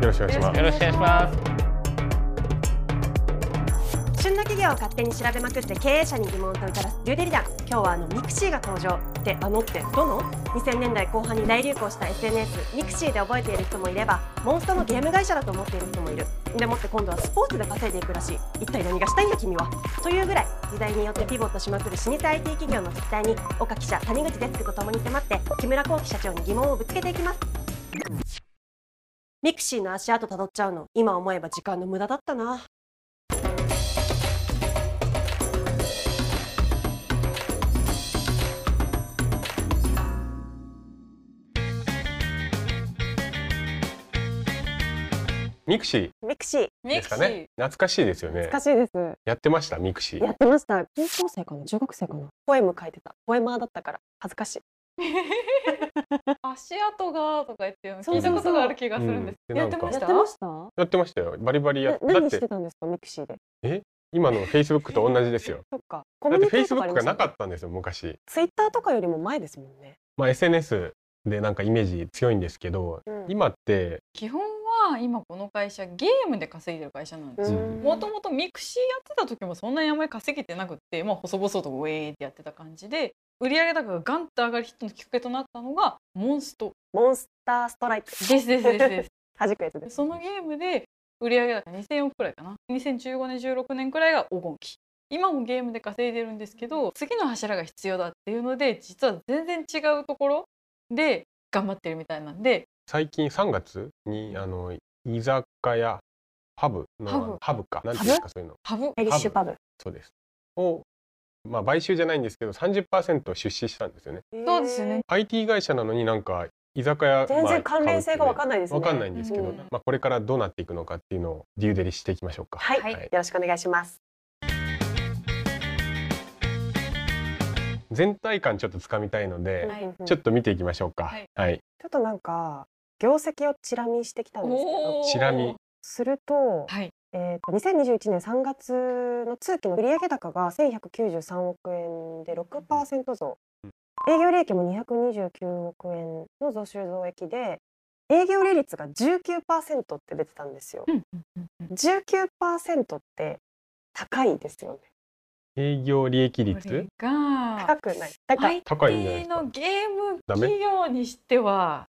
よろしくお願いします。よろしくお願いします。旬な企業を勝手に調べまくって経営者に疑問を問いただすデューデリダン今日はあのミクシーが登場。ってあのってどの？2000年代後半に大流行した SNS ミクシーで覚えている人もいればモンストのゲーム会社だと思っている人もいる。でもって今度はスポーツで稼いでいくらしい。一体何がしたいんだ君は？というぐらい時代によってピボットしまくる老舗 IT 企業の実態に岡記者谷口デスクとともに迫って木村弘毅社長に疑問をぶつけていきますミクシーの足跡たどっちゃうの。今思えば時間の無駄だったな。ミクシミクシー。ーですかね。懐かしいですよね。懐かしいです。やってました？ミクシー。やってました。高校生かな？中学生かな？ポエム書いてた。ポエマーだったから。恥ずかしい 足跡がとか言って聞いたことがある気がするんです。うん。やってましやったてました？やってましたよ。バリバリや何して。てたんですかミクシーで？今のフェイスブックと同じですよ。そっか。コだってフェイスブックがなかったんですよ昔。ツイッターとかよりも前ですもんね、まあ SNS でなんかイメージ強いんですけどうん。今って。基本は今この会社ゲームで稼いでる会社なんですよ。うん。もともとミクシーやってた時もそんなにあんまり稼げてなくって、まあ、細々とウェーってやってた感じで売上高がガンと上がるヒットのきっかけとなったのがモンスト。モンスターストライク。ですですですです。弾くやつです。そのゲームで売上高2000億くらいかな。2015年16年くらいが黄金期。今もゲームで稼いでるんですけど次の柱が必要だっていうので実は全然違うところで頑張ってるみたいなんで。最近3月にあの居酒屋ハブのハブ。ハブか。なんていうんですかそういうの。ハブ。エリッシュパブ。そうです。をまあ買収じゃないんですけど30%出資したんですよね。そうですよね。IT 会社なのになんか居酒屋全然関連性が分かんないですね。わかんないんですけど、うんまあこれからどうなっていくのかっていうのをデューデリしていきましょうか。はい、はい。よろしくお願いします。全体感ちょっとつかみたいので、はい。ちょっと見ていきましょうか。はい。はい。ちょっとなんか業績をチラ見してきたんですけど。チラ見。すると,、はいえー、と2021年3月の通期の売上高が1193億円で6%増、営業利益も229億円の増収増益で営業利率が19%って出てたんですよ。うんうんうんうん19%って高いですよね。営業利益率？が高くない。高い。高いんじゃないのゲーム企業にしては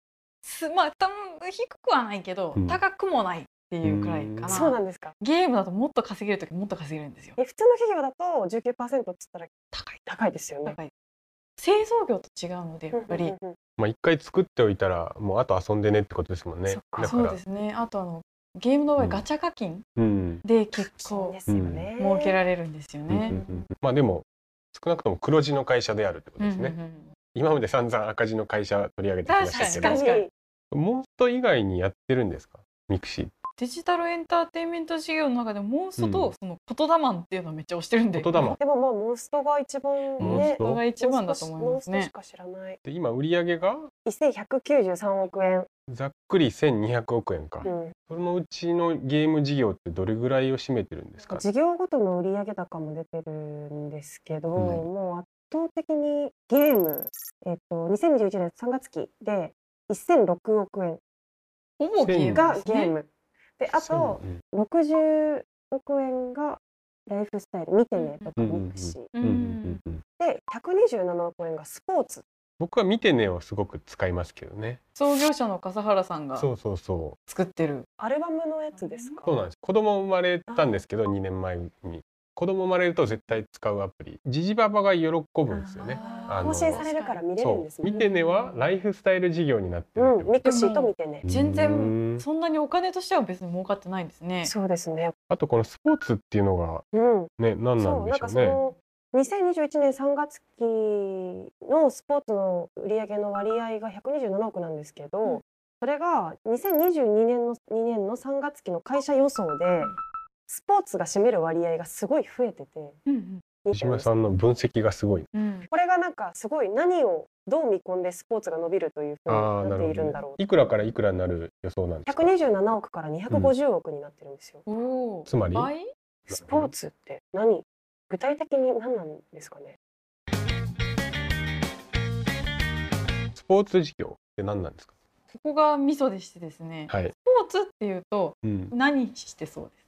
すまあた低くはないけど、うん高くもないっていうくらいかな。そうなんですか。ゲームだともっと稼げる時もっと稼げるんですよ。え普通の企業だと19%っつったら高い高いですよね。高い。製造業と違うのでやっぱり、まあ一回作っておいたらもうあと遊んでねってことですもんねそっ。かだからそうですね。あとあのゲームの場合、うんガチャ課金うん。で結構そうですよね。儲けられるんですよね。うんまあでも少なくとも黒字の会社であるってことですね。うんうんうん今まで散々赤字の会社取り上げてきましたけど確かに確かに。モンスト以外にやってるんですか？ミクシーデジタルエンターテインメント事業の中でモンストとうんそのコトダマンっていうのをめっちゃ推してるんで。言霊でもまあモンストが一番ねモンス。トが一番だと思いますねモンストし。か知らない。で今売り上げが1193億円。ざっくり1200億円か、うん。そのうちのゲーム事業ってどれぐらいを占めてるんですか？事業ごとの売上高も出てるんですけど、うんもう圧倒的にゲーム、えっと2021年3月期で1006億円ほぼゲームが。ゲーム。であとうん60億円がライフスタイル。見てねとかミクシーで127億円がスポーツ。僕は見てねをすごく使いますけどね。創業者の笠原さんがそうそうそう。作ってる。アルバムのやつですか？そうなんです。子供生まれたんですけど2年前に子供生まれると絶対使うアプリ。ジジババが喜ぶんですよね。あの更新されるから見れるんですね。見てねはライフスタイル事業になってるミクシーと見てね。と全うん。然そんなにお金としては別に儲かってないんですね。そうですね。あとこのスポーツっていうのがうん。ね何なんんでしょうね。かその2021年3月期のスポーツの売上の割合が127億なんですけど、うん。それが2022年の2年の3月期の会社予想でスポーツが占める割合がすごい増えててうん西村さんの分析がすごい。うん。うんこれがなんかすごい何をどう見込んでスポーツが伸びるというふうになっているんだろう。いくらからいくらになる予想なんですか？127億から250億になってるんですよ、おー。つまり？倍？スポーツって何？具体的に何なんですかね？スポーツ事業って何なんですか？こがミソでしてですね、はい。スポーツっていうとうん。何してそうです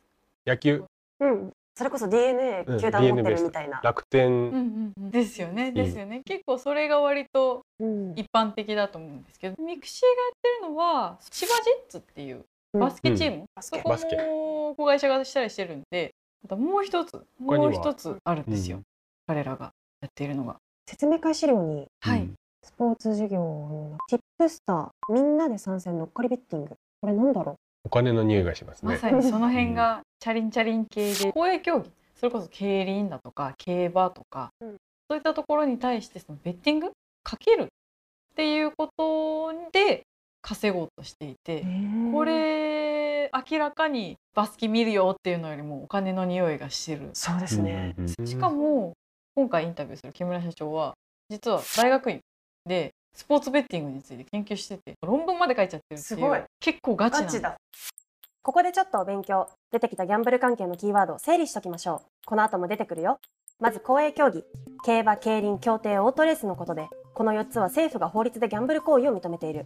野球、うん、それこそ DNA うん。球団持ってるみたいな。楽天、うんうん。ですよね。ですよね、結構それが割とうん。一般的だと思うんですけどミクシーがやってるのは千葉ジェッツっていうバスケチーム、バスケそこも子会社化したりしてるんでまたもう一つもう一つあるんですよ、うん。彼らがやっているのが。説明会資料にはい、うん。スポーツ事業のティップスターみんなで参戦乗っかりベッティング。これなんだろお金の匂いがしますね。まさにその辺がチャリンチャリン系で公営競技それこそ競輪だとか競馬とか、うん。そういったところに対してそのベッティングかけるっていうことで稼ごうとしていて、うこれ明らかにバスケ見るよっていうのよりもお金の匂いがしてる。そうですね、しかも今回インタビューする木村社長は実は大学院でスポーツベッティングについて研究してて論文まで書いちゃってるっていすごい。う結構ガチなチだ。ここでちょっとお勉強。出てきたギャンブル関係のキーワードを整理しときましょう。この後も出てくるよ。まず公営競技。競馬競輪競艇オートレースのことで。この4つは政府が法律でギャンブル行為を認めている。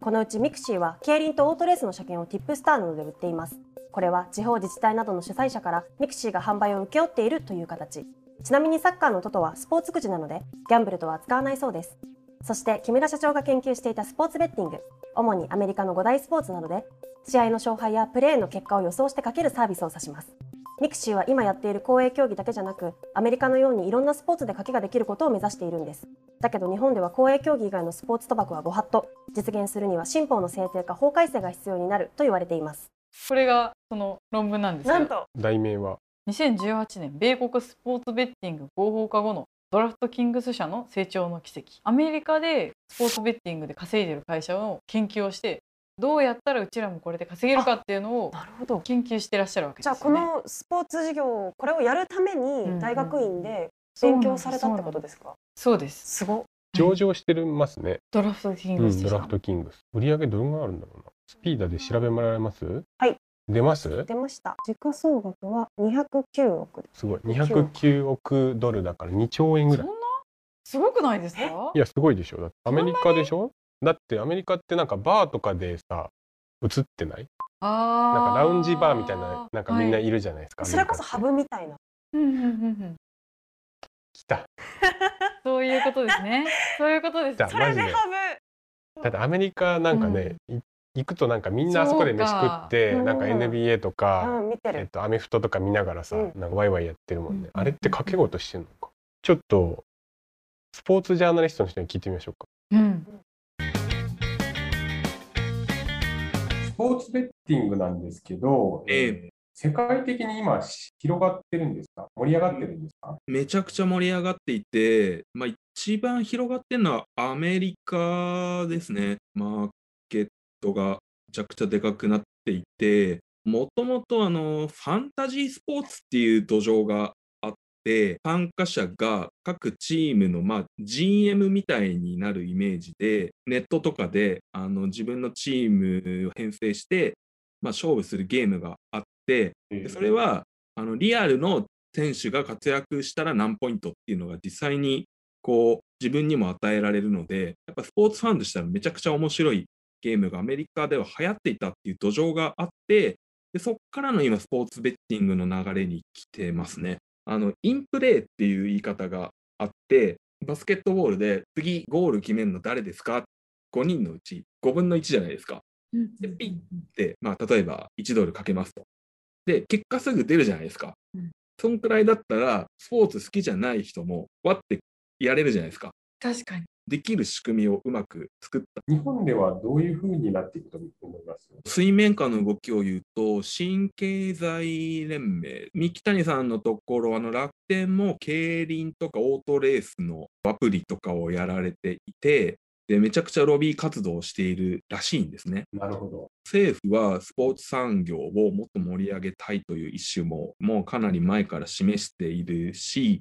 このうちミクシーは競輪とオートレースの車券をティップスターなどで売っています。これは地方自治体などの主催者からミクシーが販売を請け負っているという形。ちなみにサッカーのトトはスポーツくじなのでギャンブルとは扱わないそうですそして木村社長が研究していたスポーツベッティング主にアメリカの5大スポーツなどで試合の勝敗やプレーの結果を予想して賭けるサービスを指します。ミクシーは今やっている公営競技だけじゃなくアメリカのようにいろんなスポーツで賭けができることを目指しているんです。だけど日本では公営競技以外のスポーツ賭博はご法度。実現するには新法の制定か法改正が必要になると言われています。これがその論文なんですよと題名は2018年米国スポーツベッティング合法化後のドラフトキングス社の成長の奇跡アメリカでスポーツベッティングで稼いでる会社の研究をしてどうやったらうちらもこれで稼げるかっていうのをなるほど研究してらっしゃるわけですじゃよね。あこのスポーツ事業これをやるためんに大学院で勉強されたってことですか？そうですすご上場してますね。ドラフトキンうん、グス社ドラフトキングス。売上どれぐらいあるんだろうな。スピーダーで調べもらえます？はい。出ます？出ました。時価総額は209億です。すごい。209億ドルだから2兆円ぐらい。そんな？すごくないですか？いや、すごいでしょ。だってアメリカでしょ？だってアメリカってなんかバーとかでさ、映ってない？あなんかラウンジバーみたいな、なんかみんなはい。いるじゃないですか。それこそハブみたいな。うんうんうんうん。来た。そういうことですね。そういうことです。じゃあマジで。だってアメリカなんかね、い行くとなんかみんなあそこで飯食って、なんかうん。NBA とうか、ん見てる。えっと、アメフトとか見ながらさ、うん。なんかワイワイやってるもんね。うんあれって掛け事してんのか？ちょっと、スポーツジャーナリストの人に聞いてみましょうか。うん。スポーツベッティングなんですけど、ええ。世界的に今広がってるんですか？盛り上がってるんですか、めちゃくちゃ盛り上がっていて、まあ、一番広がってるのはアメリカですね。マーケットがめちゃくちゃでかくなっていて、もともとあのファンタジースポーツっていう土壌があって、参加者が各チームの、まあ、GM みたいになるイメージで、ネットとかであの自分のチームを編成して、まあ、勝負するゲームがあって、でそれはあのリアルの選手が活躍したら何ポイントっていうのが実際にこう自分にも与えられるので、やっぱスポーツファンとしたらめちゃくちゃ面白いゲームがアメリカでは流行っていたっていう土壌があって、でそこからの今スポーツベッティングの流れに来てますね。あのインプレーっていう言い方があって、バスケットボールで次ゴール決めるの誰ですか ?5 人のうち5分の1じゃないですか。でピッで、まあ、例えば1ドルかけますと。で、結果すぐ出るじゃないですか。うんそんくらいだったら、スポーツ好きじゃない人も、わってやれるじゃないですか。確かにできる仕組みをうまく作った。日本ではどういうふうになっていくと思います？水面下の動きを言うと、新経済連盟、三木谷さんのところ、あの楽天も競輪とかオートレースのアプリとかをやられていて、でめちゃくちゃロビー活動をしているらしいんですね。なるほど。政府はスポーツ産業をもっと盛り上げたいという意思ももうかなり前から示しているし、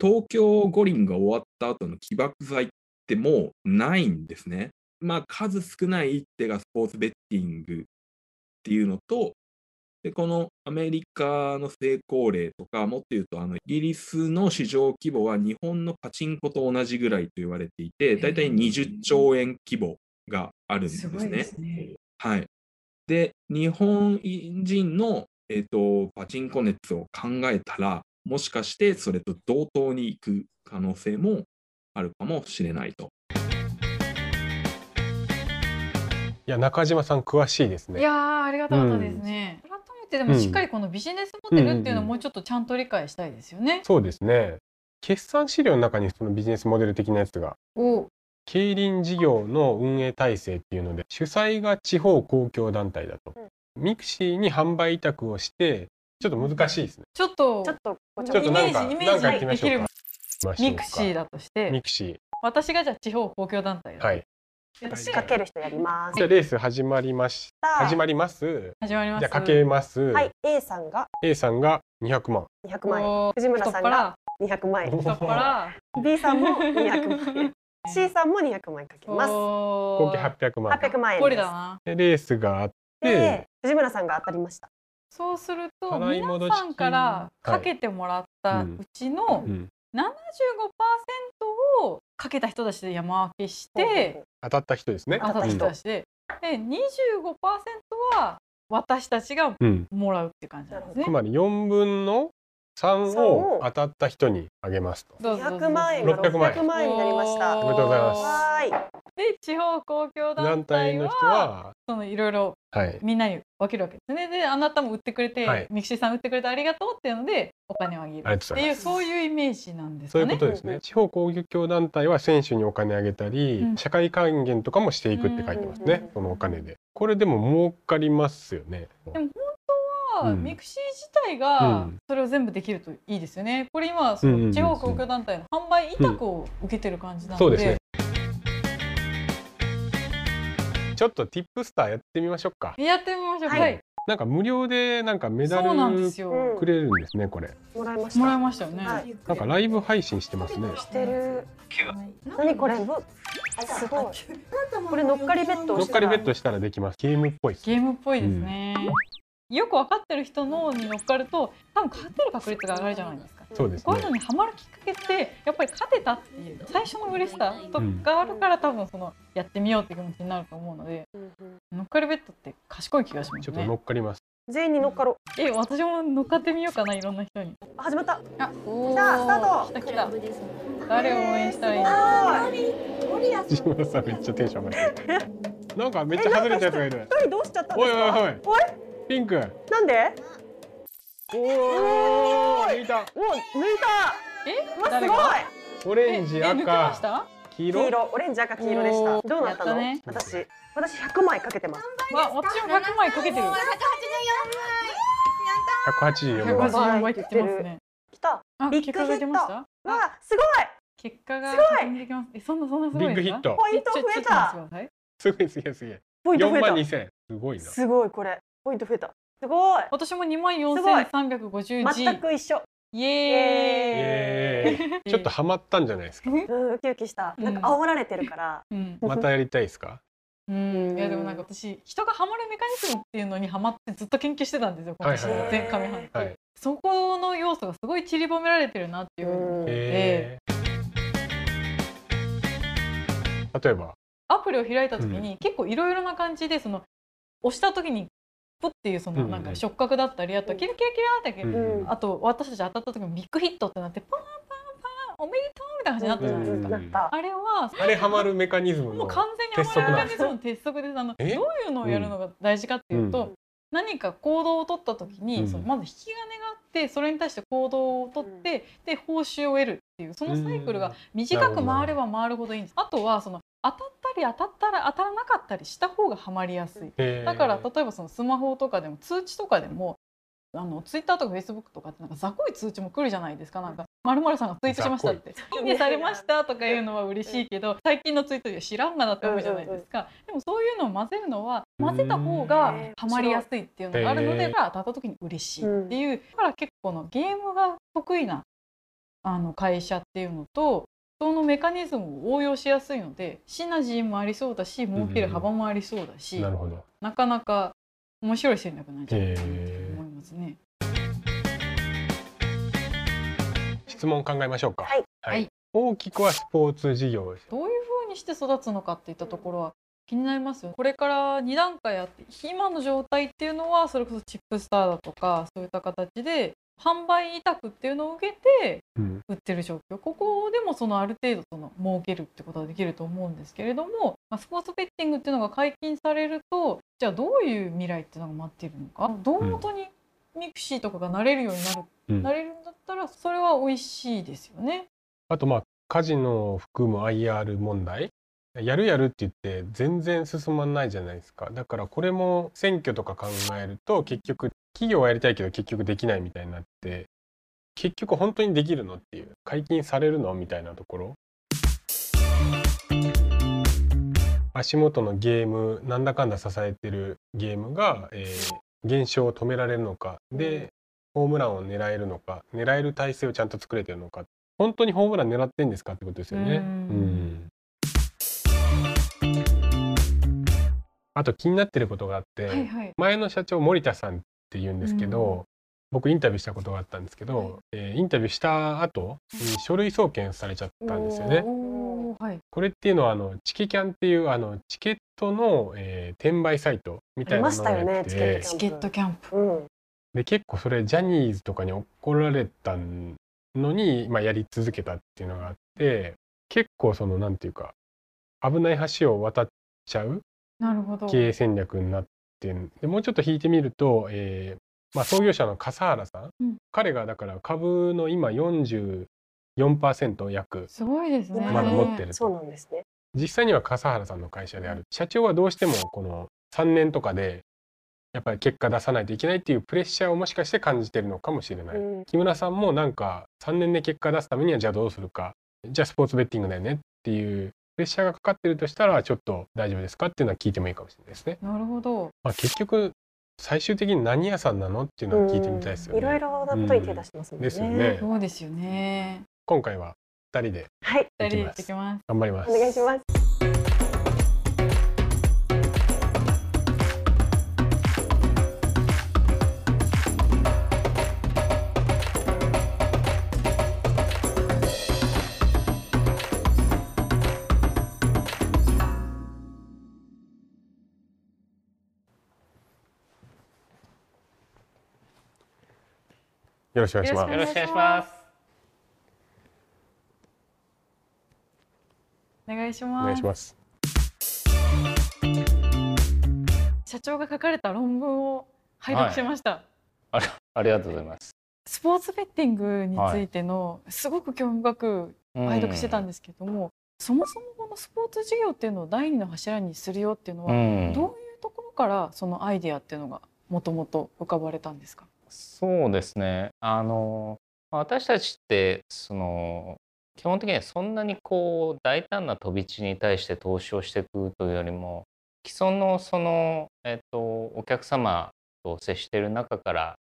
東京五輪が終わった後の起爆剤ってもうないんですね。まあ数少ない一手がスポーツベッティングっていうのと、でこのアメリカの成功例とか、もっと言うとあのイギリスの市場規模は日本のパチンコと同じぐらいと言われていて、だいたい20兆円規模があるんですね。すね。はい。で、日本人の、えっと、パチンコ熱を考えたら、もしかしてそれと同等にいく可能性もあるかもしれないと。いや中島さん詳しいですね。いやーありがたかったですね。改めてでもしっかりこのビジネスモデルっていうのをもうちょっとちゃんと理解したいですよね。そうですね。決算資料の中にそのビジネスモデル的なやつがお。競輪事業の運営体制っていうので主催が地方公共団体だと、ミクシーに販売委託をしてちょっと難しいですね。ちょっとちょっとイメージなんか行きイメージできるミクシーだとしてミクシ私がじゃあ地方公共団体はい。仕掛ける人やります。じゃあレース始まりまし始まります？始まります。じゃあかけます、はい A さんが。A さんが200万。200万円。藤村さんが200万円。太っ腹。B さんも200万円。C さんも200万円かけます。合計合800万。800万円です。だレースがあって。で藤村さんが当たりました。そうすると皆さんからかけてもらったうちのうん、75%をかけた人たちで山分けして当たった人ですね。当たった人たちで。で25%は私たちがうん、もらうって感じなんですね。つ。まり4分の3を当たった人にあげますと。そうそうそう。200万円が600万円。600万円になりました。おめでとうございますはーいで地方公共団団体の人はそのいろいろはい。みんなに分けるわけですね。であなたも売ってくれて、はい。ミクシーさん売ってくれてありがとうっていうのでお金をあげる。っていうそういうイメージなんですそうかね。いうことですね。地方公共団体は選手にお金あげたり、うん。社会還元とかもしていくって書いてますね、うんそのお金で。これでも儲かりますよね。でもはうんミクシー自体がうんそれを全部できるといいですよね。これ今その地方公共団体の販売委託を受けてる感じなので、そうですね。ちょっとティップスターやってみましょうか。やってみましょう。はいはい、なんか無料でなんかメダルくれるんですね、これ。もらいましたもらいましたよね。はいなんかライブ配信してますね。してる何これ？ぶすごいこれ乗っかりベッドを乗っからりベッドしたらできます。ゲームっぽい。ゲームっぽいですね。よく分かってる人のに乗っかると多分勝てる確率が上がるじゃないですか。そうですねこういう。のにハマるきっかけってやっぱり勝てたっていう最初の嬉しさとかがあるから多分そのやってみようっていう気持ちになると思うのでうんうん乗っかりベッドって賢い気がしますちょっと乗ね。っかります。全員に乗っかろえ私も乗っかってみようかないろんな人に。始まったあおさあスタート来た来た。誰を応援したらい？いのはーい藤村さん めっちゃテンション上がってる。なんかめっちゃ外れたやつがいる。一人どうしちゃったんですか？おいおいおい。おいピンク。なんで？おお。抜いた。お抜いた。え？うわすごい。オレンジ、赤、た？黄色？黄色。オレンジ赤黄色でした。どうなったの？ね。私私100枚かけてます。わ私も100枚かけてる。184万。184倍ってますね。来た。あビッグ結果が出ました？わあすごい。結果がすごい。確認できます。えそんなそんなすごいですか？ビッグヒット。ポイント増えちょちょっと待ってください。すごいすげえすげえ。4ポイント増えた。万2000。すごいな。すごいこれポイント増えた。すごい。私も2万すごい。4350 G 全く一緒。イエーイ。えー、ちょっとハマったんじゃないですか？うん。ウキウキした。なんか煽られてるから。うん、またやりたいですか？うん、いやでもなんか私人がハマるメカニズムっていうのにハマってずっと研究してたんですよ今年。はいはいはい前上半期、はい。そこの要素がすごい散りばめられてるなっていうふうに思って、えー、例えば？アプリを開いた時に結構いろいろな感じでその押した時にポッっていうそのなんか触覚だったりあとキラキラキラって、あと私たち当たった時もビッグヒットってなってパンパンパンおめでとうみたいな感じになったじゃないですか。あれはあれハマるメカニズムの。もう完全にハマるメカニズムの鉄則です。あのどうえいうのをやるのが大事かっていうと、うん何か行動を取った時に、うん。そのまず引き金があってそれに対して行動を取って、で報酬を得るっていうそのサイクルが短く回れば回るほどいいんです。あとはその当たったり当たったら当たらなかったりした方がハマりやすい。えー。だから例えばそのスマホとかでも通知とかでもあのツイッターとかフェイスブックとかってなんか雑魚い通知も来るじゃないですか。なんか「まるさんがツイートしました」って「いいねされました」とかいうのは嬉しいけど最近のツイートで知らんがなって思うじゃないですか。でもそういうのを混ぜるのは混ぜた方がハマりやすいっていうのがあるので当たった時に嬉しいっていう。だから結構のゲームが得意なあの会社っていうのとそのメカニズムを応用しやすいのでシナジーもありそうだし儲ける幅もありそうだし、なるほど。なかなか面白い戦略なんじゃないかなとえ思いますね。ー、質問考えましょうか。はい。はい。大きくはスポーツ事業。どういうふうにして育つのかっていったところは気になりますよこれから2段階あって今の状態っていうのはそれこそチップスターだとかそういった形で販売委託っていうのを受けてうん。売ってる状況。ここでもそのある程度その儲けるってことができると思うんですけれども、まあ、スポーツベッティングっていうのが解禁されるとじゃあどういう未来っていうのが待っているのか。胴元にミクシーとかがなれるようになる、うん。なれるんだったらそれは美味しいですよね。あとまあカジノを含む IR 問題やるやるって言って全然進まないじゃないですか。だからこれも選挙とか考えると結局企業はやりたいけど結局できないみたいになって結局本当にできるのっていう解禁されるのみたいなところ。足元のゲームなんだかんだ支えてるゲームが、えー減少を止められるのか。でホームランを狙えるのか。狙える体制をちゃんと作れてるのか。本当にホームラン狙ってんですかってことですよね。うんあと気になってることがあって、はいはい、前の社長森田さんって言うんですけど、うん僕インタビューしたことがあったんですけど、はい。えーインタビューした後に書類送検されちゃったんですよね。はい、これっていうのはあのチケキャンっていうあのチケットの、えー転売サイトみたいなのをやありましたよねってて、チチケットキャンプ。うん。で結構それジャニーズとかに怒られたのに、まあ、やり続けたっていうのがあって結構そのなんていうか危ない橋を渡っちゃうなるほど。経営戦略になってんでもうちょっと引いてみると、えーまあ、創業者の笠原さん、うん彼がだから株の今44%約すごいですね。まだ持ってるそうなんですね。実際には笠原さんの会社である社長はどうしてもこの3年とかでやっぱり結果出さないといけないっていうプレッシャーをもしかして感じてるのかもしれない。うん木村さんもなんか3年で結果出すためにはじゃあどうするかじゃあスポーツベッティングだよねっていうプレッシャーがかかってるとしたらちょっと大丈夫ですかっていうのは聞いてもいいかもしれないですね。なるほど。まあ、結局最終的に何屋さんなのっていうのは聞いてみたいですよね。いろいろなことに手出してますもんね。ですよねそうですよね。今回は2人ではい、二人で行ってきます。頑張ります。お願いします。よろしくお願いします。よろしくお願いします。お願いしおます。願いします。社長が書かれた論文を拝読しました。ありがとうございます。スポーツベッティングについてのすごく興味深く拝読してたんでですけども、そもそもこのスポーツ事業っていうのを第二の柱にするよっていうのは、うんどういうところからそのアイデアっていうのがもともと浮かばれたんですか？そうですね。あの私たちってその基本的にはそんなにこう大胆な飛び地に対して投資をしていくというよりも既存のそのえっとお客様と接している中から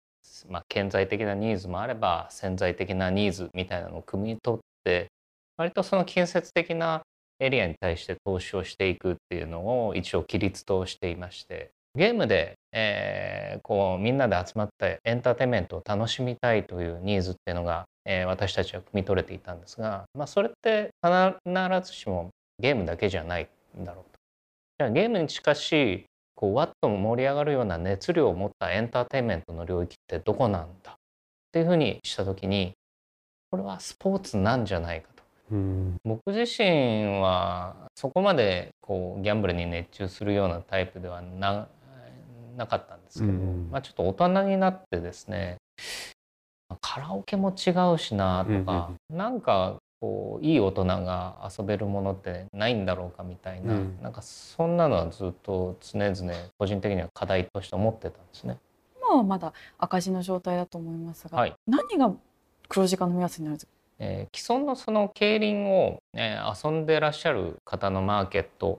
まあ顕在的なニーズもあれば潜在的なニーズみたいなのを汲み取って割とその建設的なエリアに対して投資をしていくっていうのを一応規律としていましてゲームで、えーこうみんなで集まってエンターテインメントを楽しみたいというニーズっていうのが、えー私たちは汲み取れていたんですが、まあ、それって必ずしもゲームだけじゃないんだろうと。じゃあゲームに近しいこうワッと盛り上がるような熱量を持ったエンターテインメントの領域ってどこなんだ？っていうふうにした時にこれはスポーツなんじゃないかと。うん僕自身はそこまでこうギャンブルに熱中するようなタイプではななかったんですけど、うんまあ、ちょっと大人になってですねまあカラオケも違うしなとか、なんかこういい大人が遊べるものってないんだろうかみたいな、うんなんかそんなのはずっと常々個人的には課題として思ってたんですね。今はまだ赤字の状態だと思いますが、はい何が黒字化の目安になるんですか？えー既存のその競輪を、えー遊んでらっしゃる方のマーケット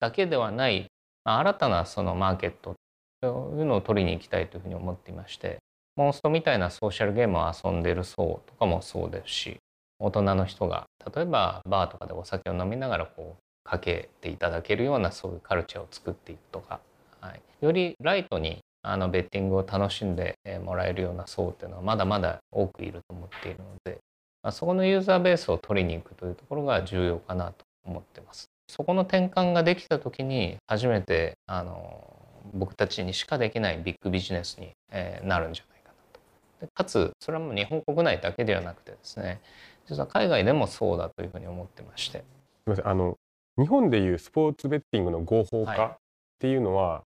だけではない、まあ新たなそのマーケットというのを取りに行きたいというふうに思っていましてモンストみたいなソーシャルゲームを遊んでる層とかもそうですし大人の人が例えばバーとかでお酒を飲みながらこうかけていただけるようなそういうカルチャーを作っていくとか、はい、よりライトにあのベッティングを楽しんでもらえるような層っていうのはまだまだ多くいると思っているのでまあそこのユーザーベースを取りに行くというところが重要かなと思ってます。そこの転換ができた時に初めてあの僕たちにしかできないビッグビジネスに、えーなるんじゃないかなと。でかつそれはもう日本国内だけではなくてですね。実は海外でもそうだというふうに思ってまして。すみません。あの日本でいうスポーツベッティングの合法はい。化っていうのは、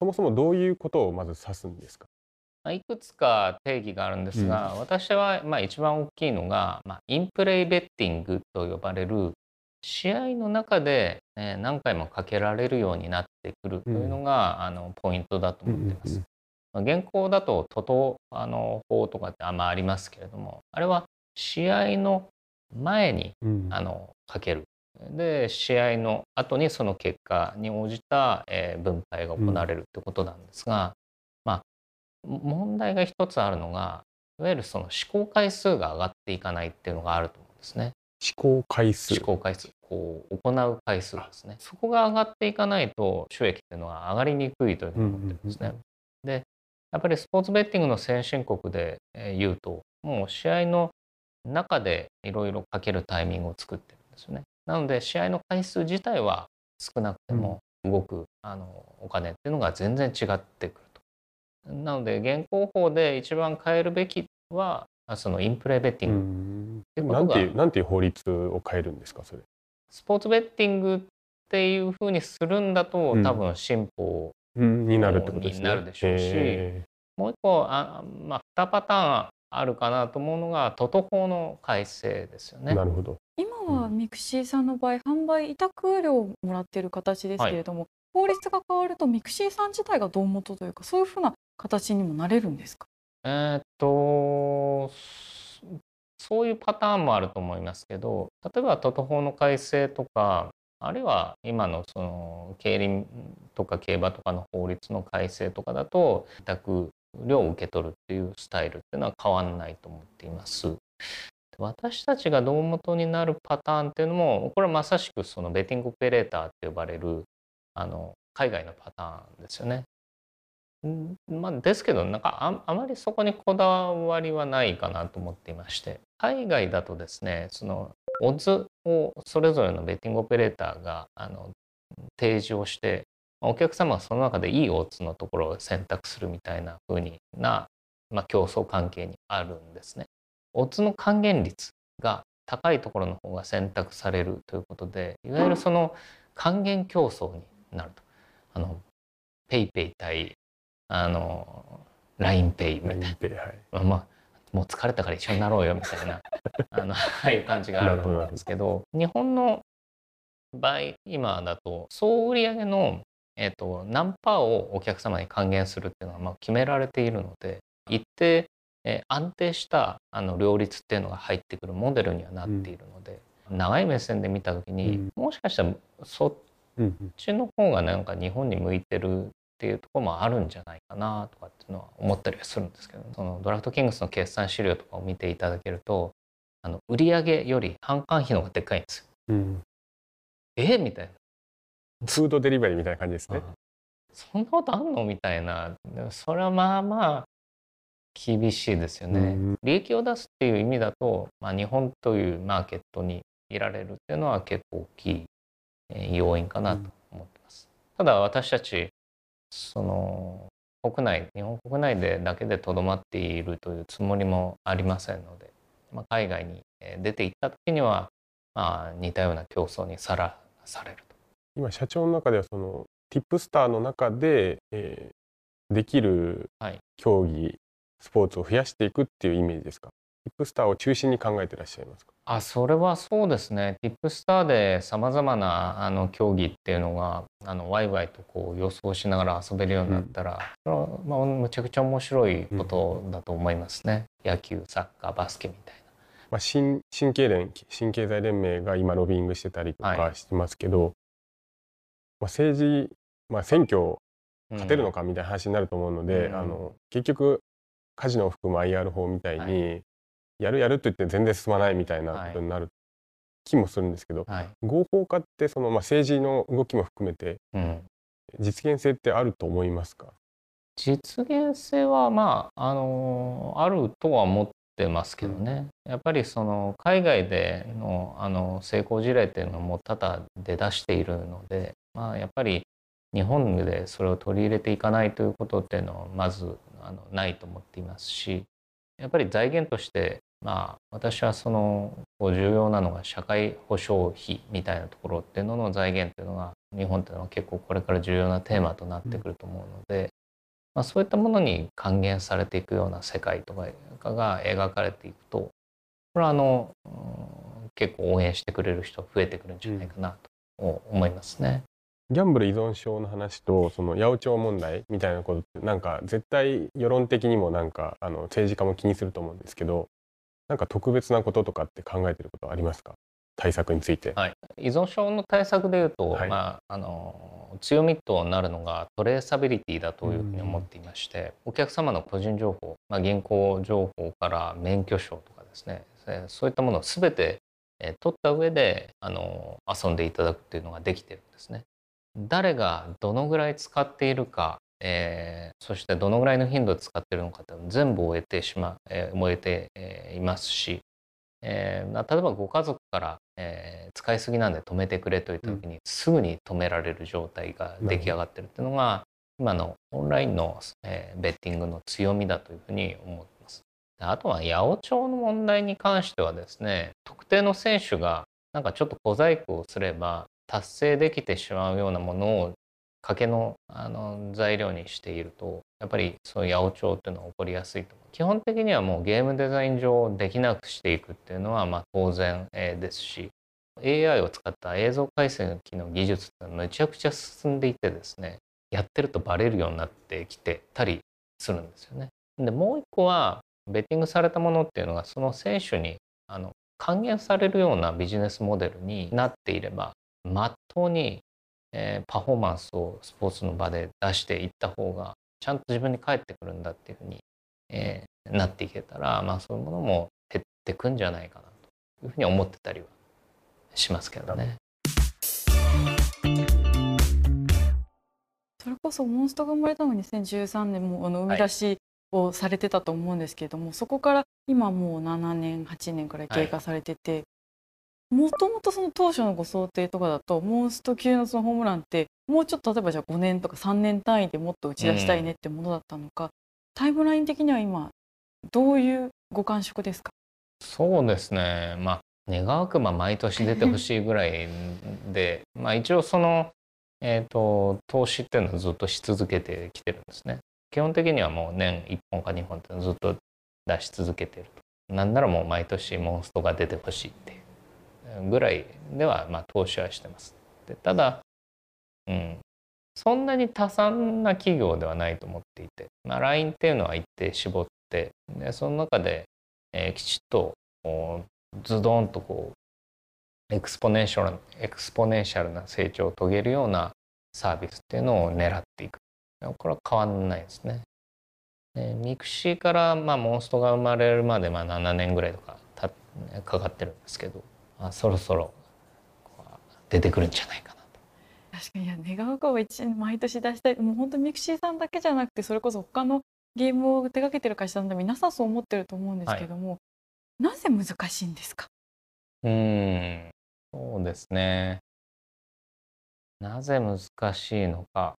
そもそもどういうことをまず指すんですか？まあいくつか定義があるんですが、私はまあ一番大きいのが、まあ、インプレイベッティングと呼ばれる試合の中で、ね、何回もかけられるようになってくるというのが、あのポイントだと思っています。うん現行だと徒党あの法とかってあんまありますけれどもあれは試合の前にうんあのかけるで試合の後にその結果に応じた、えー分配が行われるってことなんですが、まあも問題が一つあるのがいわゆるその試行回数が上がっていかないっていうのがあると思うんですね。試行回数試行回数こう行う回数ですねそこが上がっていかないと収益っていうのは上がりにくいというふうに思ってるんですね。うんうんでやっぱりスポーツベッティングの先進国でえー言うともう試合の中でいろいろかけるタイミングを作ってるんですよね。なので試合の回数自体は少なくても動く、あのお金っていうのが全然違ってくると。なので現行法で一番変えるべきはあそのインプレーベッティンうグん。てことがなんていうなんていう法律を変えるんですかそれ？スポーツベッティングっていうふうにするんだと、うん。多分新法になるってことですね。になるでしょうしへもう一個あ、まあ、2パターンあるかなと思うのが toto 法の改正ですよね。ーな。るほど。今はミクシーさんの場合販売委託料をもらっている形ですけれども、法律が変わるとミクシーさん自体が胴元というかそういうふうな形にもなれるんですか？えーっとそういうパターンもあると思いますけど例えば toto 法の改正とかあるいは今のその競輪とか競馬とかの法律の改正とかだと委託料を受け取るっていうスタイルっていうのは変わらないと思っています。私たちが胴元になるパターンっていうのもこれはまさしくそのベティングオペレーターって呼ばれるあの海外のパターンですよね。んまあ、ですけどなんかああまりそこにこだわりはないかなと思っていまして海外だとですねそのオッズをそれぞれのベッティングオペレーターがあの提示をしてまあお客様はその中でいいオッズのところを選択するみたいな風にな、まあ、競争関係にあるんですね。オッズの還元率が高いところの方が選択されるということでいわゆるその還元競争になると。あの PayPay 対あの LINEPay みたいな、はい。まあまあもう疲れたから一緒になろうよみたいな あのああいう感じがあると思うんですけど日本の場合今だと総売上の、えー、と何パーをお客様に還元するっていうのはまあ決められているので一定、えー安定したあの両立っていうのが入ってくるモデルにはなっているので、長い目線で見た時に、うんもしかしたらそっちの方がなんか日本に向いてるっていうところもあるんじゃないかなとかっていうのは思ったりはするんですけど、そのドラフトキングスの決算資料とかを見ていただけるとあの売上より販管費の方がでっかいんですよ。うんえ？みたいな。フードデリバリーみたいな感じですね。そんなことあんの？みたいなそれはまあまあ厳しいですよね。うん利益を出すっていう意味だと、まあ、日本というマーケットにいられるっていうのは結構大きいえー要因かなと思ってます。ただ私たちその国内日本国内でだけでとどまっているというつもりもありませんので、まあ、海外にえー出て行った時には、まあ、似たような競争にさらされると。今社長の中ではそのティップスターの中で、えーできるはい。競技、スポーツを増やしていくっていうイメージですか？ティップスターを中心に考えてらっしゃいますか？あそれはそうですね。ティップスターでさまざまなあの競技っていうのがあのワイワイとこう予想しながら遊べるようになったら、それはまあ、むちゃくちゃ面白いことだと思いますね。野球サッカーバスケみたいまあ、新神経連神経済連盟が今ロビングしてたりとはかしてますけど、まあ、政治、まあ、選挙な。勝てるのかみたいな話になると思うので、うんあの結局カジノを含む IR 法みたいに、はやるやると言って全然進まないみたいなことになる気もするんですけど、うんはい。合法化ってその、まあ、政治の動きも含めてうん。実現性ってあると思いますか？実現性はまああのあるとは思ってますけどねやっぱりその海外でのあの成功事例っていうのも多々出だしているので、まあ、やっぱり日本でそれを取り入れていかないということっていうのはまずあのないと思っていますしやっぱり財源としてまあ私はその重要なのが社会保障費みたいなところっていうのの財源っていうのが日本っていうのは結構これから重要なテーマとなってくると思うので、まあ、そういったものに還元されていくような世界とかが描かれていくとこれはあの、うん、結構応援してくれる人増えてくるんじゃないかなと思いますね。ギャンブル依存症の話とその八百長問題みたいなことってなんか絶対世論的にもなんかあの政治家も気にすると思うんですけどなんか特別なこととかって考えてることありますか？対策について、はい、依存症の対策でいうと、はい、まあ、あの強みとなるのがトレーサビリティだというふうに思っていまして、お客様の個人情報、まあ、銀行情報から免許証とかですね。そういったものを全て取った上であの遊んでいただくっていうのができてるんですね。誰がどのぐらい使っているか、えー、そしてどのぐらいの頻度で使っているのかって全部終えてしま、えー、終えて、えー、いますし、えー、例えばご家族から、えー、使いすぎなんで止めてくれといった時に、すぐに止められる状態が出来上がってるっていうのが、今のオンラインの、えー、ベッティングの強みだというふうに思ってます。あとは八百長の問題に関してはですね特定の選手がなんかちょっと小細工をすれば達成できてしまうようなものを賭けのあの材料にしているとやっぱりそういう八百長っていうのは起こりやすいと基本的にはもうゲームデザイン上できなくしていくっていうのはまあ当然ですし AI を使った映像解析の技術ってむちゃくちゃ進んでいてですねやってるとバレるようになってきてたりするんですよね。でもう一個はベッティングされたものっていうのがその選手にあの還元されるようなビジネスモデルになっていればまっとうに、えー、パフォーマンスをスポーツの場で出していった方がちゃんと自分に返ってくるんだっていうふうに、えー、なっていけたら、まあ、そういうものも減ってくんじゃないかなというふうに思ってたりはしますけどね。それこそモンストが生まれたの2013年もあの生み出しをされてたと思うんですけれども、はい、そこから今もう7年8年くらい経過されてて、もともとその当初のご想定とかだとモンスト級のそのホームランってもうちょっと例えばじゃあ5年とか3年単位でもっと打ち出したいねってものだったのか、うん、タイムライン的には今どういうご感触ですか？そうですねまあ願わくば毎年出てほしいぐらいで まあ一応その、えーと、投資っていうのはずっとし続けてきてるんですね。基本的にはもう年1本か2本ってずっと出し続けてると。なんならもう毎年モンストが出てほしいってぐらいではまあ投資はしてます。でただ、うん、そんなに多産な企業ではないと思っていて、まあ、LINE っていうのは一定絞ってでその中で、えー、きちっとズドンとこうエクスポネンシャルエクスポネンシャルな成長を遂げるようなサービスっていうのを狙っていくこれは変わんないですね。ミクシーから、まあ、モンストが生まれるまで、まあ、7年ぐらいとかたかかってるんですけどあそろそろ出てくるんじゃないかなと。確かにいや願わくは一毎年出したい。もう本当ミクシーさんだけじゃなくてそれこそ他のゲームを手掛けてる会社さんで皆さんそう思ってると思うんですけども、はい、なぜ難しいんですか？うんそうですね。なぜ難しいのか。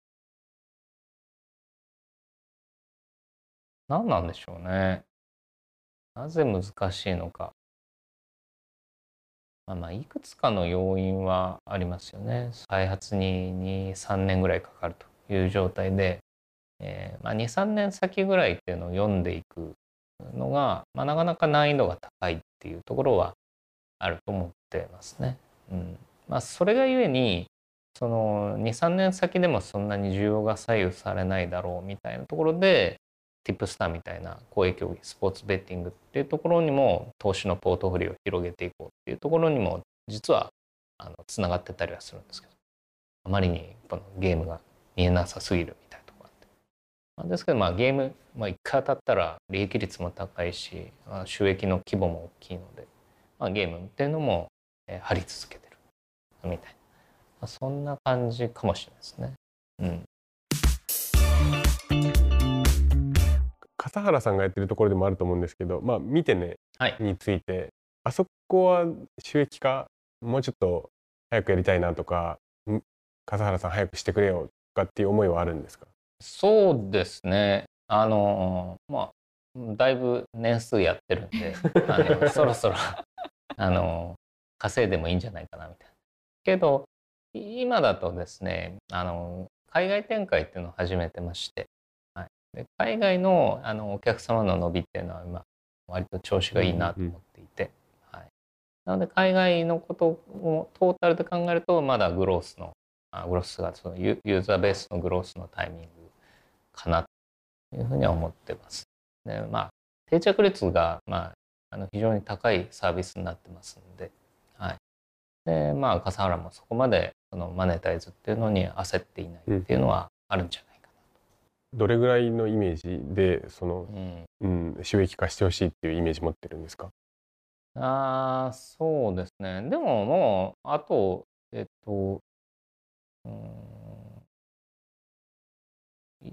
何なんでしょうね。なぜ難しいのかまあ、いくつかの要因はありますよね。開発に23年ぐらいかかるという状態で、えー、まあ、23年先ぐらいっていうのを読んでいくのが、まあ、なかなか難易度が高いっていうところはあると思ってますね。うんまあ、それがゆえにその23年先でもそんなに需要が左右されないだろうみたいなところでティップスターみたいな公営競技スポーツベッティングっていうところにも投資のポートフォリオを広げていこうっていうところにも実はあのつながってたりはするんですけどあまりにこのゲームが見えなさすぎるみたいなところがあって、まあ、ですけどまあゲーム、まあ、1回当たったら利益率も高いし、まあ、収益の規模も大きいので、まあ、ゲームっていうのも、えー、張り続けてるみたいな、まあ、そんな感じかもしれないですね。うん笠原さんがやってるところでもあると思うんですけど、まあ、見てねはいについてあそこは収益化もうちょっと早くやりたいなとかん？笠原さん早くしてくれよとかっていう思いはあるんですか？そうですね。あのまあだいぶ年数やってるんで、あのそろそろあの稼いでもいいんじゃないかなみたいな。けど今だとですね、あの海外展開っていうのを始めてまして、はい、で海外のあのお客様の伸びっていうのは今割と調子がいいなと思っていて、はい、なので海外のことをトータルで考えるとまだグロースのあグロースがそのユユーザーベースのグロースのタイミングかなというふうには思ってます。でまあ定着率が、まあ、あの非常に高いサービスになってますんで,、はい。でまあ、笠原もそこまでそのマネタイズっていうのに焦っていないっていうのはあるんじゃないかどれぐらいのイメージでその、な。うんうん、収益化してほしいっていうイメージ持ってるんですか？ああ、そうですね。でももう、あと、えっと、うーん、い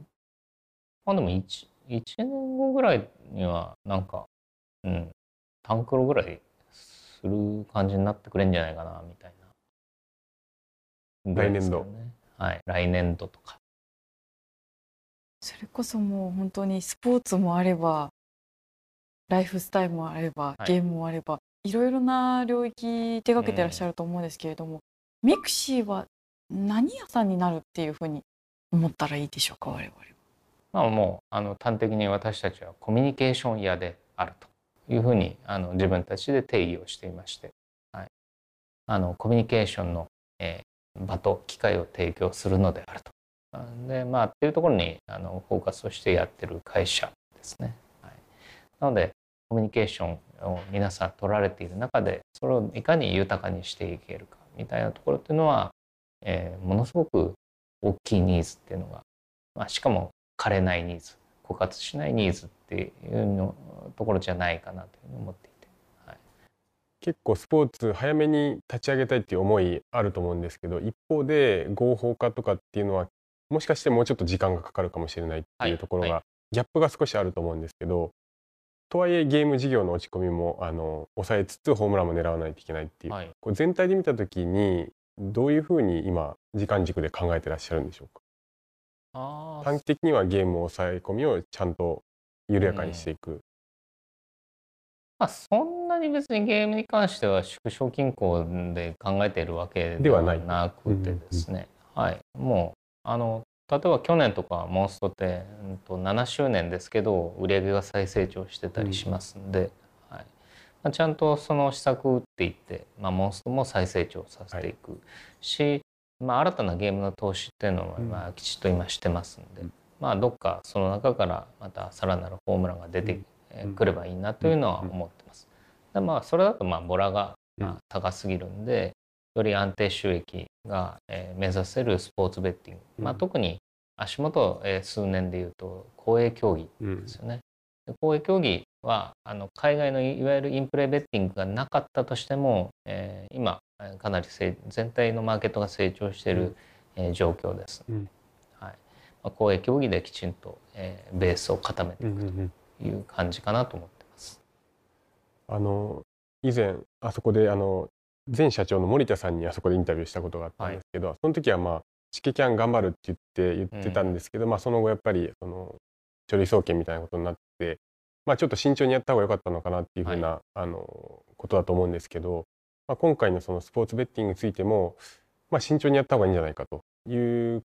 まあでも1、一年後ぐらいには、なんか、うん、タンクロぐらいする感じになってくれんじゃないかな、みたいな。ぐらいですけどね。はい、来年度とか。それこそもう本当にスポーツもあればライフスタイルもあればはいゲームもあれば、い、ろいろな領域手掛けてらっしゃると思うんですけれども、ミクシーは何屋さんになるっていうふうに思ったらいいでしょうか我々は。まあもうあの端的に私たちはコミュニケーション屋であるというふうにあの自分たちで定義をしていまして、はい、あのコミュニケーションの、えー場と機会を提供するのであると。でまあっていうところにあのフォーカスをしてやってる会社ですね。はい、なのでコミュニケーションを皆さん取られている中でそれをいかに豊かにしていけるかみたいなところっていうのは、えーものすごく大きいニーズっていうのが、まあ、しかも枯れないニーズ枯渇しないニーズっていうのところじゃないかなというふうに思っていて、はい、結構スポーツ早めに立ち上げたいっていう思いあると思うんですけど一方で合法化とかっていうのはもしかしてもうちょっと時間がかかるかもしれないっていうところが、ギャップが少しあると思うんですけどとはいえゲーム事業の落ち込みもあの抑えつつホームランも狙わないといけないっていう、はい、これ全体で見た時にどういうふうに今時間軸で考えてらっしゃるんでしょうか？短期的にはゲーム抑え込みをちゃんと緩やかにしていく、まあ、そんなに別にゲームに関しては縮小均衡で考えているわけでではなはいなくてですね、はい、もうあの例えば去年とかモンストって、うん、と7周年ですけど売り上げが再成長してたりしますんで、はい。まあ、ちゃんとその施策を打っていって、まあ、モンストも再成長させていくし、まあ、新たなゲームの投資っていうのも、うん。まあ、きちっと今してますんで、うん。まあ、どっかその中からまたさらなるホームランが出てうん。くればいいなというのは思ってます。でまあそれだとまあボラが高すぎるんでより安定収益がえー目指せるスポーツベッティング、まあ、うん特に足元えー数年でいうと公営競技うんですよね。で公営競技はあの海外のいわゆるインプレーベッティングがなかったとしても、えー今えーかなり全体のマーケットが成長している、えー状況です。うん。はい。まあ、公営競技できちんと、えーベースを固めていくうんうんうん。という感じかなと思ってます。あの以前あそこであの前社長の森田さんにあそこでインタビューしたことがあったんですけど、その時はまあチケキャン頑張るって言って言ってたんですけど、まあその後やっぱりその書類送検みたいなことになって、まあちょっと慎重にやった方が良かったのかなっていうふうな、あのことだと思うんですけど、まあ、今回のそのスポーツベッティングについても、まあ、慎重にやった方がいいんじゃないかという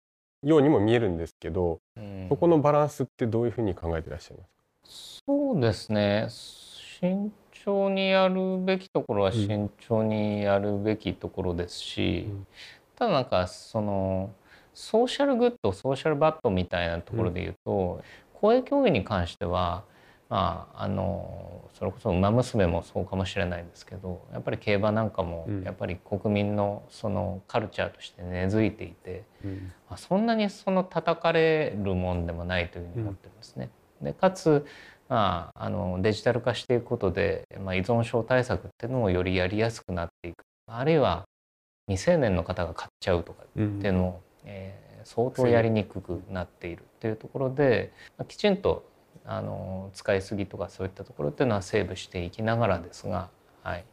ようにも見えるんですけど、うん。そこのバランスってどういうふうに考えてらっしゃいますか？そうですね。慎重にやるべきところは慎重にやるべきところですし、うん。ただなんかそのソーシャルグッドソーシャルバッドみたいなところで言うと、公営競技に関してはまああのそれこそ「ウマ娘」もそうかもしれないですけどやっぱり競馬なんかもうん。やっぱり国民のそのカルチャーとして根付いていて、まあそんなにその叩かれるもんでもないというふうに思ってるんですね。でかつ、まあ、あのデジタル化していくことで、まあ、依存症対策っていうのもよりやりやすくなっていく。あるいは未成年の方が買っちゃうとかうんっていうのも、えー相当やりにくくなっているっていうところで、まあきちんとあの使いすぎとかそういったところっていうのはセーブしていきながらですが、はい。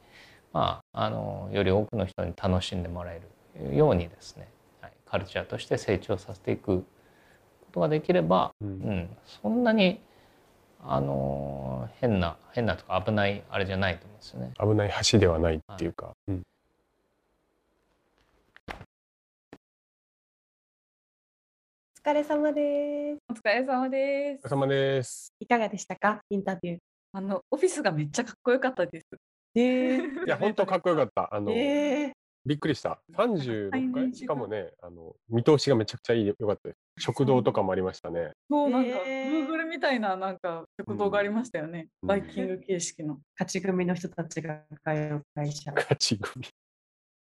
まあ、あのより多くの人に楽しんでもらえるようにですね、はい、カルチャーとして成長させていくことができれば、ううんん、そんなにあの変な変なとか危ないあれじゃないと思うんですよね。危ない橋ではないっていうか、うんお疲れ様です。お疲れ様ですお疲れ様です。いかがでしたか？インタビュー。あのオフィスがめっちゃかっこよかったですえいや本当かっこよかった。あの、えびっくりした。36階面回？しかもね、あの見通しがめちゃくちゃいいよかったです。食堂とかもありましたね。そうなんか、へー Google みたいななんか食堂がありましたよね、うんバイキング形式の、勝ち組の人たちが通う会社。勝ち組。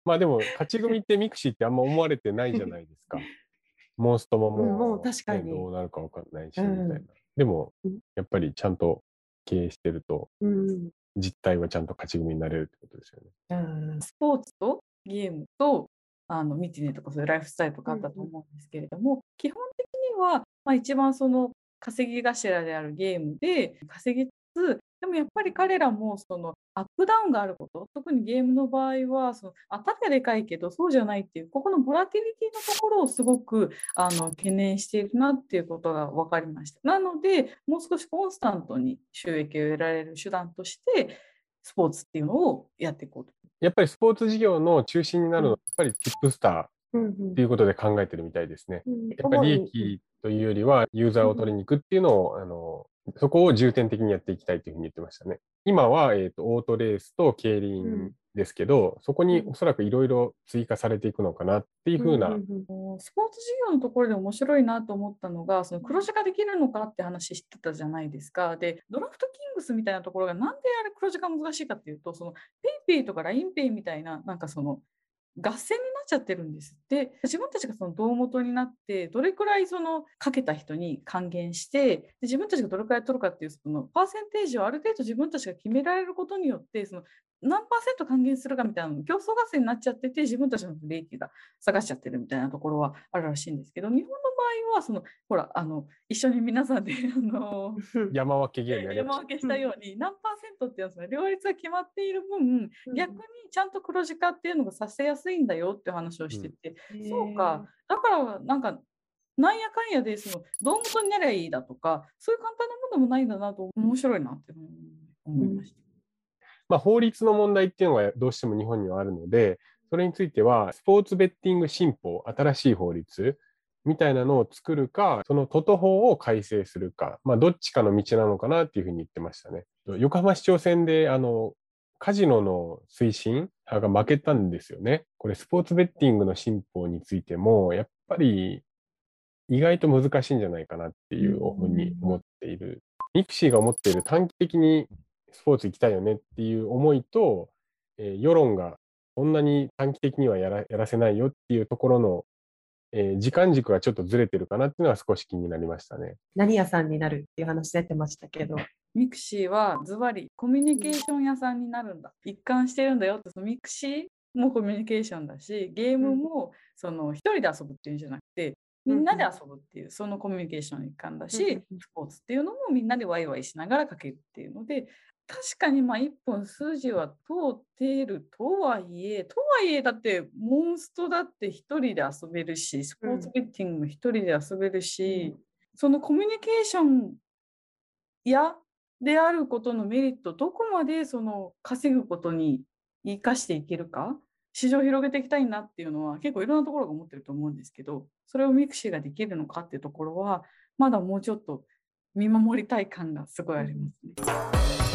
まあでも勝ち組ってミクシーってあんま思われてないじゃないですか。モンストももう,、うんもう確かにねどうなるかわかんないし、うんみたいな。でもうんやっぱりちゃんと経営してるとうん。実態はちゃんと勝ち組になれるってことですよね。うん。スポーツとゲームとあのミティネとかそういうライフスタイルとかあったと思うんですけれども、基本的には、まあ、一番その稼ぎ頭であるゲームで稼ぎつつでもやっぱり彼らもそのアップダウンがあること特にゲームの場合はその当たりはでかいけどそうじゃないっていうここのボラティリティのところをすごくあの懸念しているなっていうことが分かりました。なのでもう少しコンスタントに収益を得られる手段としてスポーツっていうのをやっていこうと。やっぱりスポーツ事業の中心になるのは、やっぱりティップスターっうんていうことで考えてるみたいですね。うんやっぱり利益というよりは、ユーザーを取りに行くっていうのを、あの、そこを重点的にやっていきたいというふうに言ってましたね。今は、えっ、と、オートレースと競輪ですけど、そこにおそらくいろいろ追加されていくのかなっていうふうな、んうスポーツ事業のところで面白いなと思ったのが、その黒字化できるのかって話してたじゃないですか。で、ドラフトキングスみたいなところがなんであれ黒字化難しいかっていうと、その PayPay とか LINEPay みたいな、なんかその合戦になっちゃってるんですって。自分たちがその胴元になって、どれくらいそのかけた人に還元して、で自分たちがどれくらい取るかっていうそのパーセンテージをある程度自分たちが決められることによって、その何パーセント還元するかみたいなの競争合戦になっちゃってて、自分たちの利益が下がっちゃってるみたいなところはあるらしいんですけど、日本の場合は、その、ほら、あの、一緒に皆さんで、あの、山分けゲーム山分けしたように、何パーセントっていうの両立が決まっている分、逆にちゃんと黒字化っていうのがさせやすいんだよって話をしてて、そうか、だからなんか、なんやかんやで、その、胴元になりゃいいだとか、そういう簡単なものでもないんだなと、面白いなって思いました。まあ、法律の問題っていうのがどうしても日本にはあるので、それについては、スポーツベッティング新法、新しい法律みたいなのを作るか、その toto 法を改正するか、まあ、どっちかの道なのかなっていうふうに言ってましたね。横浜市長選で、あの、カジノの推進派が負けたんですよね。これ、スポーツベッティングの新法についても、やっぱり意外と難しいんじゃないかなっていうふうに思っている。ミクシーが思っている短期的にスポーツ行きたいよねっていう思いと、えー世論がそんなに短期的にはやらやらせないよっていうところの、えー時間軸がちょっとずれてるかなっていうのは少し気になりましたね。何屋さんになるっていう話出てましたけど。ミクシーはズバリコミュニケーション屋さんになるんだ。一貫してるんだよって、そのミクシーもコミュニケーションだし、ゲームもその一人で遊ぶっていうんじゃなくて、みんなで遊ぶっていう、そのコミュニケーションの一環だし、スポーツっていうのもみんなでワイワイしながらかけるっていうので、確かにまあ一本筋は通っているとはいえ、とはいえだってモンストだって一人で遊べるし、スポーツベッティングも一人で遊べるし、そのコミュニケーション屋であることのメリット、どこまでその稼ぐことに生かしていけるか、市場を広げていきたいなっていうのは結構いろんなところが思ってると思うんですけど、それをミクシーができるのかっていうところは、まだもうちょっと見守りたい感がすごいありますね。